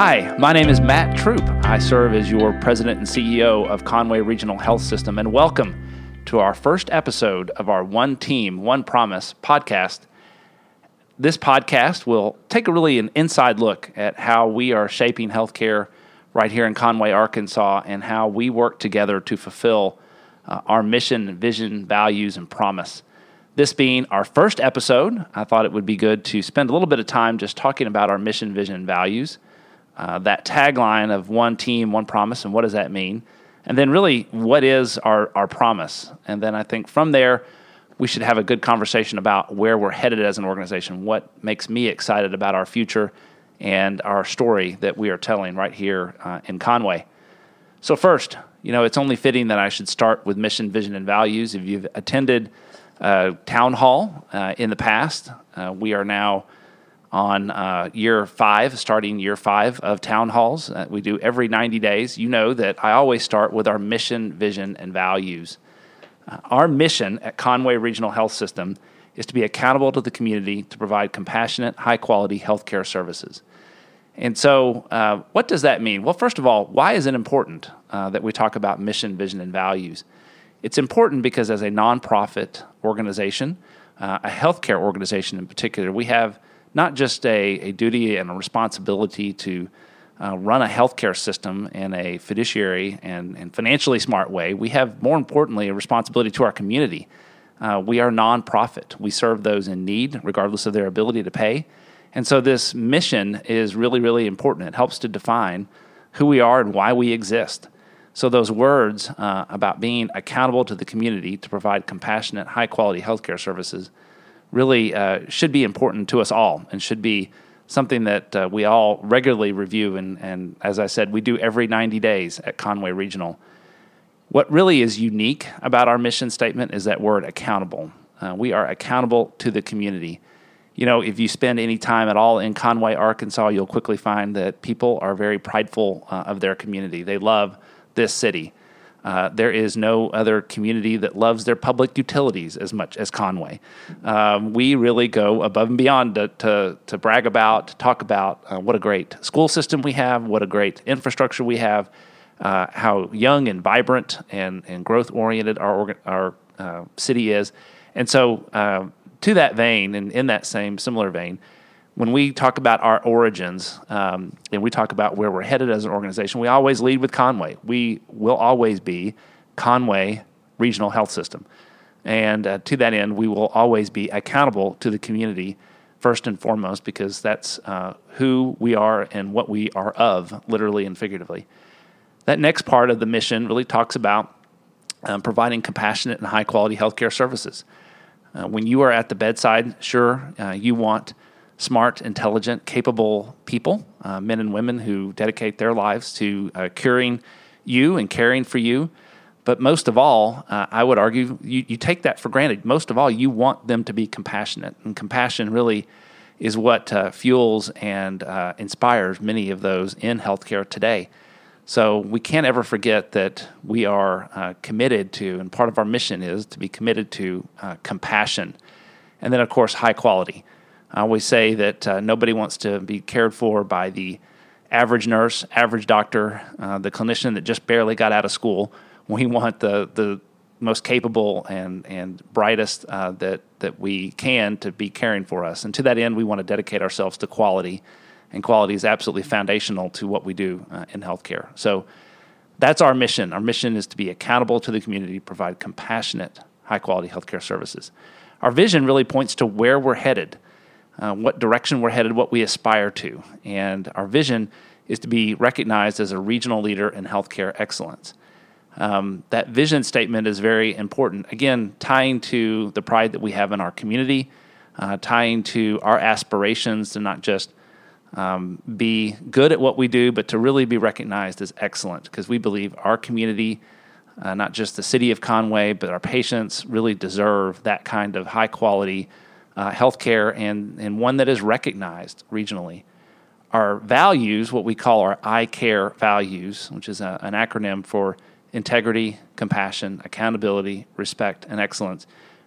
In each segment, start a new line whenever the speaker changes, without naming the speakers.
Hi, my name is Matt Troup. I serve as your president and CEO of Conway Regional Health System, and welcome to our first episode of our One Team, One Promise podcast. This podcast will take a really an inside look at how we are shaping healthcare right here in Conway, Arkansas, and how we work together to fulfill uh, our mission, vision, values, and promise. This being our first episode, I thought it would be good to spend a little bit of time just talking about our mission, vision, and values uh, that tagline of one team, one promise, and what does that mean? And then, really, what is our, our promise? And then I think from there, we should have a good conversation about where we're headed as an organization, what makes me excited about our future and our story that we are telling right here uh, in Conway. So, first, you know, it's only fitting that I should start with mission, vision, and values. If you've attended uh, town hall uh, in the past, uh, we are now on uh, year five, starting year five of town halls. Uh, we do every 90 days. You know that I always start with our mission, vision, and values. Uh, our mission at Conway Regional Health System is to be accountable to the community to provide compassionate, high quality healthcare services. And so, uh, what does that mean? Well, first of all, why is it important uh, that we talk about mission, vision, and values? It's important because, as a nonprofit organization, uh, a healthcare organization in particular, we have not just a, a duty and a responsibility to uh, run a healthcare system in a fiduciary and, and, financially smart way. We have, more importantly, a responsibility to our community. Uh, we are nonprofit. We serve those in need, regardless of their ability to pay. And so, this mission is really, really important. It helps to define who we are and why we exist. So, those words uh, about being accountable to the community to provide compassionate, high quality healthcare services really uh, should be important to us all and should be something that uh, we all regularly review. And, and as I said, we do every 90 days at Conway Regional. What really is unique about our mission statement is that word accountable. Uh, we are accountable to the community. You know, if you spend any time at all in Conway, Arkansas, you'll quickly find that people are very prideful uh, of their community. They love this city. Uh, there is no other community that loves their public utilities as much as Conway. Um, we really go above and beyond to, to, to brag about, to talk about uh, what a great school system we have, what a great infrastructure we have, uh, how young and vibrant and, and growth oriented our, our uh, city is. And so, uh, to that vein, and in that same similar vein, when we talk about our origins um, and we talk about where we're headed as an organization, we always lead with Conway. We will always be Conway Regional Health System. And uh, to that end, we will always be accountable to the community first and foremost because that's uh, who we are and what we are of, literally and figuratively. That next part of the mission really talks about um, providing compassionate and high quality healthcare services. Uh, when you are at the bedside, sure, uh, you want smart, intelligent, capable people, uh, men and women who dedicate their lives to uh, curing you and caring for you. But most of all, uh, I would argue you, you take that for granted. Most of all, you want them to be compassionate. And compassion really is what uh, fuels and uh, inspires many of those in healthcare today. So we can't ever forget that we are uh, committed to, and part of our mission is to be committed to compassion. And then, of course, high quality. I always say that uh, nobody wants to be cared for by the average nurse, average doctor, uh, the clinician that just barely got out of school. We want the the most capable and and brightest uh, that that we can to be caring for us. And to that end, we want to dedicate ourselves to quality, and quality is absolutely foundational to what we do uh, in healthcare. So. That's our mission. Our mission is to be accountable to the community, provide compassionate, high quality healthcare services. Our vision really points to where we're headed uh, what direction we're headed, what we aspire to. And our vision is to be recognized as a regional leader in healthcare excellence. Um, that vision statement is very important. Again, tying to the pride that we have in our community, uh, tying to our aspirations to not just um, be good at what we do, but to really be recognized as excellent because we believe our community, uh, not just the city of Conway, but our patients really deserve that kind of high quality uh, healthcare and, and one that is recognized regionally. Our values, what we call our I care values, which is a, an acronym for integrity, compassion, accountability, respect, and excellence,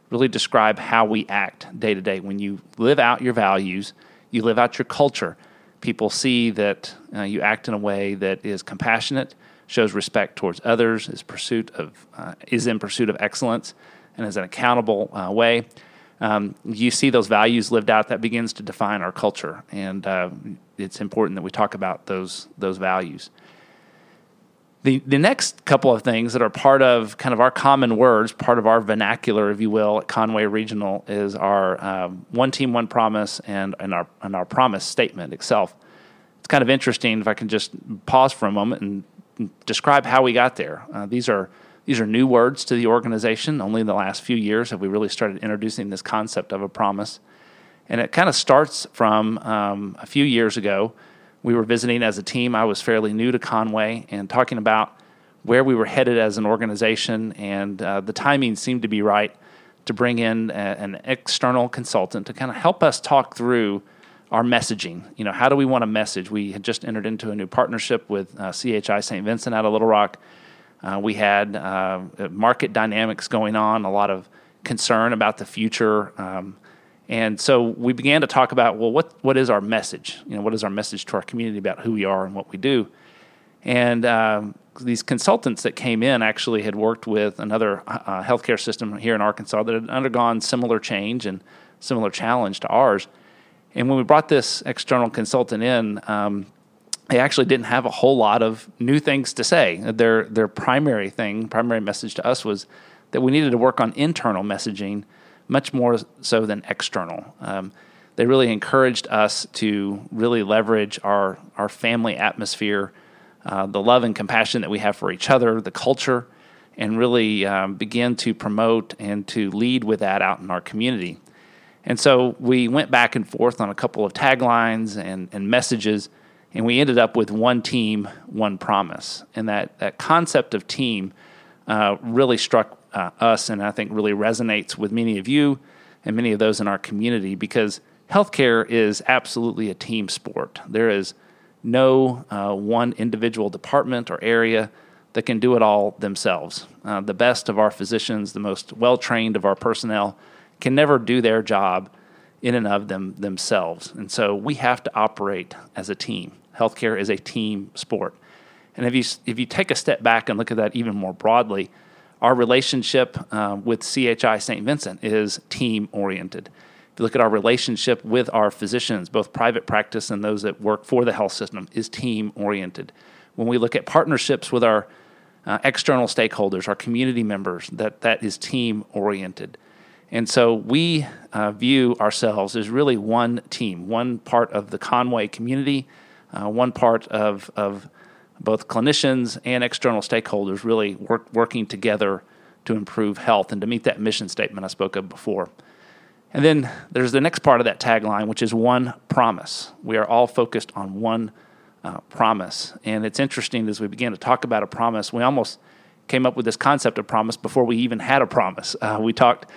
really describe how we act day to day. When you live out your values, you live out your culture. people see that uh, you act in a way that is compassionate, shows respect towards others, is pursuit of uh, is in pursuit of excellence, and is an accountable uh, way. Um, you see those values lived out. That begins to define our culture, and uh, it's important that we talk about those those values. The, the next couple of things that are part of kind of our common words, part of our vernacular, if you will, at Conway Regional is our um, one team, one promise, and, and, our, and our promise statement itself. It's kind of interesting if I can just pause for a moment and describe how we got there. Uh, these are these are new words to the organization. Only in the last few years have we really started introducing this concept of a promise. And it kind of starts from um, a few years ago we were visiting as a team. I was fairly new to Conway and talking about where we were headed as an organization, and uh, the timing seemed to be right to bring in a, an external consultant to kind of help us talk through our messaging. You know, how do we want to message? We had just entered into a new partnership with uh, CHI St. Vincent out of Little Rock. Uh, we had uh, market dynamics going on, a lot of concern about the future. Um, and so we began to talk about, well, what, what is our message? You know, what is our message to our community about who we are and what we do? And um, these consultants that came in actually had worked with another uh, healthcare system here in Arkansas that had undergone similar change and similar challenge to ours. And when we brought this external consultant in, um, they actually didn't have a whole lot of new things to say. Their their primary thing, primary message to us was that we needed to work on internal messaging much more so than external. Um, they really encouraged us to really leverage our, our family atmosphere, uh, the love and compassion that we have for each other, the culture, and really um, begin to promote and to lead with that out in our community. And so we went back and forth on a couple of taglines and, and messages, and we ended up with one team, one promise. And that, that concept of team uh, really struck uh, us and I think really resonates with many of you and many of those in our community because healthcare is absolutely a team sport. There is no uh, one individual department or area that can do it all themselves. Uh, the best of our physicians, the most well trained of our personnel, can never do their job in and of them themselves. And so we have to operate as a team. Healthcare is a team sport. And if you, if you take a step back and look at that even more broadly, our relationship uh, with CHI St. Vincent is team oriented. If you look at our relationship with our physicians, both private practice and those that work for the health system, is team oriented. When we look at partnerships with our uh, external stakeholders, our community members, that, that is team oriented. And so we uh, view ourselves as really one team, one part of the Conway community, uh, one part of, of both clinicians and external stakeholders really work, working together to improve health and to meet that mission statement I spoke of before. And then there's the next part of that tagline, which is one promise. We are all focused on one uh, promise. And it's interesting as we began to talk about a promise, we almost came up with this concept of promise before we even had a promise. Uh, we talked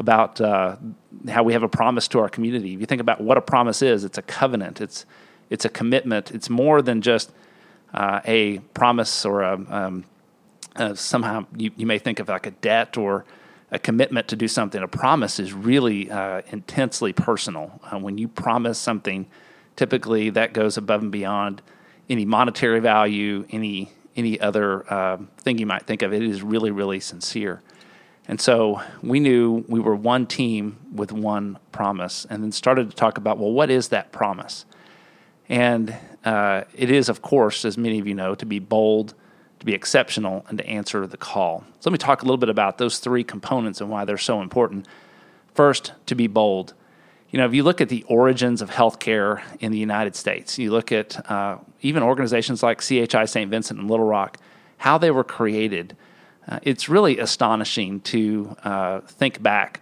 about uh, how we have a promise to our community. If you think about what a promise is, it's a covenant, it's, it's a commitment, it's more than just uh, a promise or a, um, uh, somehow you, you may think of like a debt or a commitment to do something. A promise is really uh, intensely personal. Uh, when you promise something, typically that goes above and beyond any monetary value, any any other uh, thing you might think of. It is really, really sincere. And so we knew we were one team with one promise, and then started to talk about well, what is that promise? And uh, it is, of course, as many of you know, to be bold, to be exceptional, and to answer the call. So let me talk a little bit about those three components and why they're so important. First, to be bold. You know, if you look at the origins of healthcare in the United States, you look at uh, even organizations like CHI St. Vincent and Little Rock, how they were created. Uh, it's really astonishing to uh, think back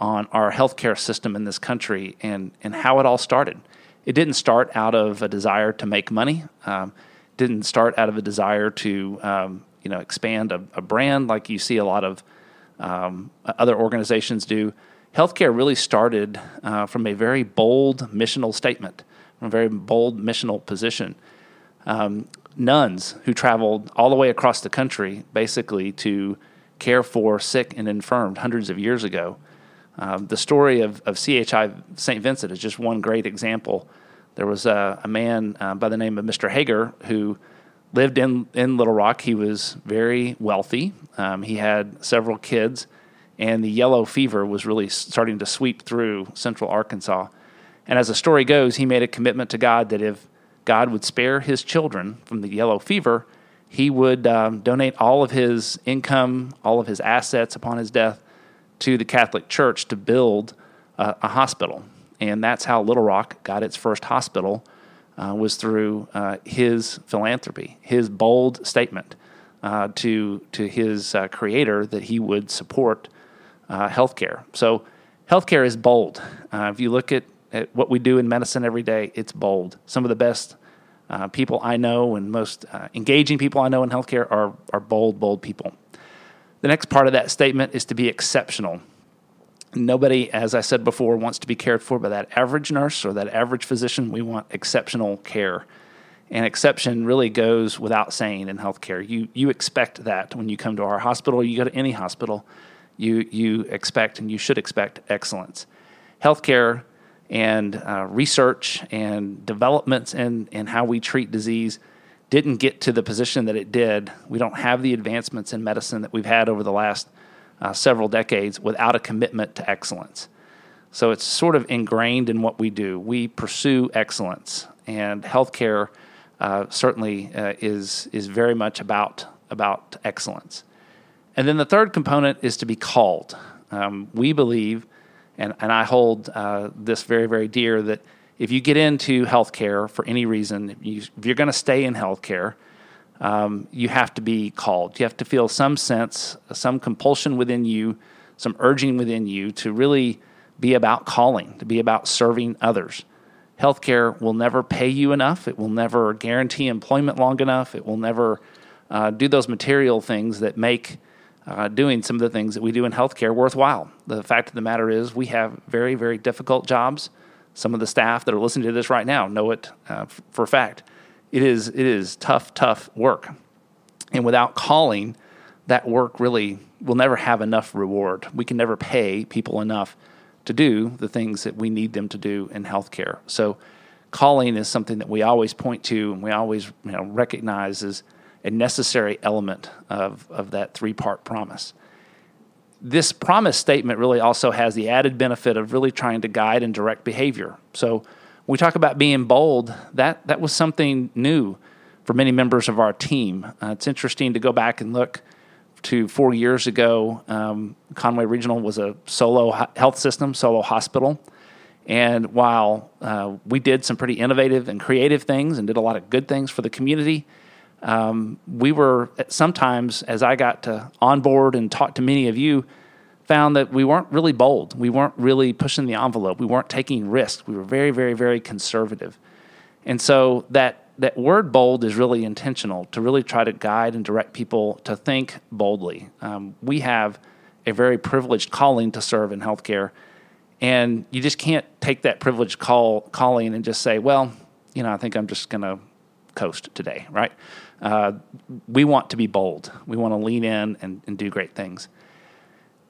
on our healthcare system in this country and, and how it all started it didn't start out of a desire to make money. Um, didn't start out of a desire to um, you know expand a, a, brand like you see a lot of um, other organizations do. Healthcare really started uh, from a very bold missional statement, from a very bold missional position. Um, nuns who traveled all the way across the country, basically to care for sick and infirmed hundreds of years ago, um, the story of, of CHI St. Vincent is just one great example There was a, a man uh, by the name of Mr. Hager who lived in, in Little Rock. He was very wealthy. Um, he had several kids, and the yellow fever was really starting to sweep through central Arkansas. And as the story goes, he made a commitment to God that if God would spare his children from the yellow fever, he would um, donate all of his income, all of his assets upon his death to the Catholic Church to build uh, a hospital. And that's how Little Rock got its first hospital, uh, was through uh, his philanthropy, his bold statement uh, to, to his uh, creator that he would support uh, healthcare. So, healthcare is bold. if you look at at what we do in medicine every day, it's bold. Some of the best uh, people I know and most uh, engaging people I know in healthcare are, are bold, bold people. The next part of that statement is to be exceptional. Nobody, as I said before, wants to be cared for by that average nurse or that average physician. We want exceptional care. And exception really goes without saying in healthcare. You, you expect that when you come to our hospital, you go to any hospital, you, you expect and you should expect excellence. Healthcare and uh, research and developments in, in how we treat disease didn't get to the position that it did. We don't have the advancements in medicine that we've had over the last uh, several decades without a commitment to excellence. So it's sort of ingrained in what we do. We pursue excellence, and healthcare uh, certainly uh, is is very much about about excellence. And then the third component is to be called. Um, we believe and, and I hold uh, this very, very dear that if you get into healthcare for any reason, if, you, are going to stay in healthcare, um, you have to be called. You have to feel some sense, some compulsion within you, some urging within you to really be about calling, to be about serving others. Healthcare will never pay you enough. It will never guarantee employment long enough. It will never uh, do those material things that make uh, doing some of the things that we do in healthcare worthwhile. The fact of the matter is, we have very, very difficult jobs. Some of the staff that are listening to this right now know it uh, f- for a fact. It is, it is tough, tough work. And without calling, that work really will never have enough reward. We can never pay people enough to do the things that we need them to do in healthcare. So, calling is something that we always point to and we always you know, recognize as a necessary element of, of that three part promise. This promise statement really also has the added benefit of really trying to guide and direct behavior. So, when we talk about being bold, that, that was something new for many members of our team. Uh, it's interesting to go back and look to four years ago. Um, Conway Regional was a solo health system, solo hospital. And while uh, we did some pretty innovative and creative things and did a lot of good things for the community, um, we were sometimes, as I got to on board and talk to many of you, found that we weren't really bold. We weren't really pushing the envelope. We weren't taking risks. We were very, very, very conservative. And so that that word bold is really intentional to really try to guide and direct people to think boldly. Um, we have a very privileged calling to serve in healthcare, and you just can't take that privileged call calling and just say, "Well, you know, I think I'm just going to coast today," right? Uh, we want to be bold. We want to lean in and, and do great things.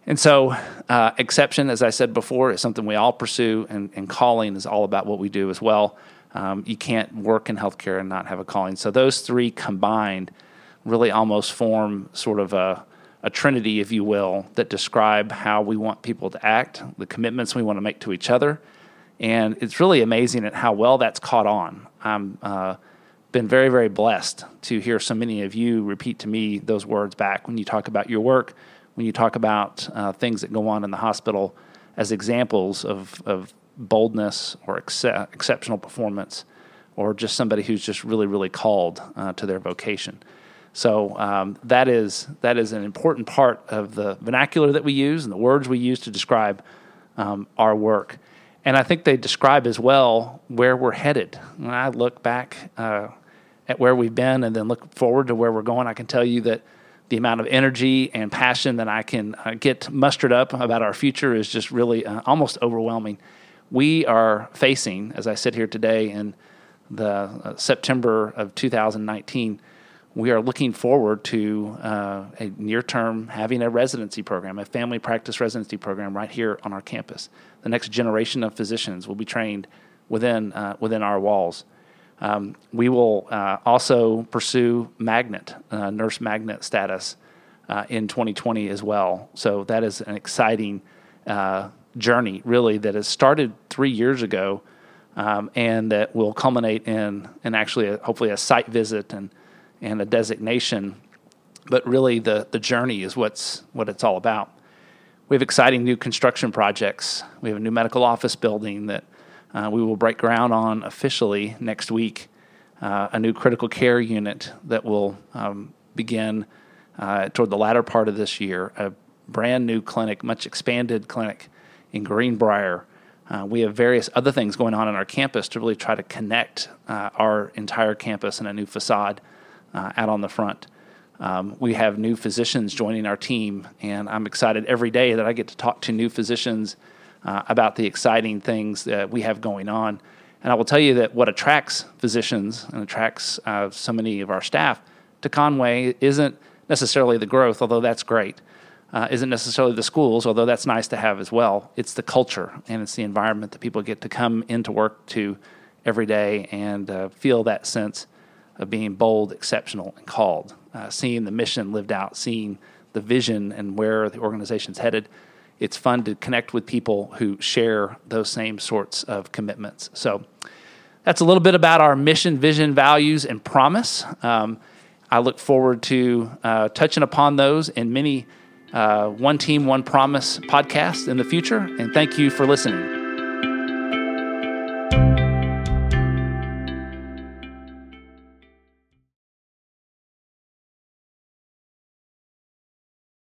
And so, uh, exception, as I said before, is something we all pursue, and, and calling is all about what we do as well. Um, you can't work in healthcare and not have a calling. So, those three combined really almost form sort of a, a trinity, if you will, that describe how we want people to act, the commitments we want to make to each other. And it's really amazing at how well that's caught on. I'm uh, been very, very blessed to hear so many of you repeat to me those words back when you talk about your work, when you talk about uh, things that go on in the hospital as examples of, of boldness or ex- exceptional performance, or just somebody who's just really, really called uh, to their vocation. So um, that is that is an important part of the vernacular that we use and the words we use to describe um, our work. And I think they describe as well where we're headed. When I look back uh, at where we've been and then look forward to where we're going, I can tell you that the amount of energy and passion that I can uh, get mustered up about our future is just really uh, almost overwhelming. We are facing, as I sit here today in the uh, September of 2019, we are looking forward to uh, a near term having a residency program, a family practice residency program right here on our campus. The next generation of physicians will be trained within uh, within our walls. Um, we will uh, also pursue magnet uh, nurse magnet status uh, in 2020 as well. So that is an exciting uh, journey, really, that has started three years ago, um, and that will culminate in in actually a, hopefully a site visit and and a designation. But really, the the journey is what's what it's all about. We have exciting new construction projects. We have a new medical office building that uh, we will break ground on officially next week. Uh, a new critical care unit that will um, begin uh, toward the latter part of this year. A brand new clinic, much expanded clinic in Greenbrier. Uh, we have various other things going on on our campus to really try to connect uh, our entire campus in a new facade uh, out on the front. Um, we have new physicians joining our team, and I'm excited every day that I get to talk to new physicians uh, about the exciting things that we have going on. And I will tell you that what attracts physicians and attracts uh, so many of our staff to Conway isn't necessarily the growth, although that's great. Uh, isn't necessarily the schools, although that's nice to have as well. It's the culture and it's the environment that people get to come into work to every day and uh, feel that sense of being bold, exceptional, and called. Uh, seeing the mission lived out, seeing the vision and where the organization's headed it's fun to connect with people who share those same sorts of commitments. So that's a little bit about our mission, vision, values, and promise. Um, I look forward to uh, touching upon those in many uh, One Team, One Promise podcasts in the future. And thank you for listening.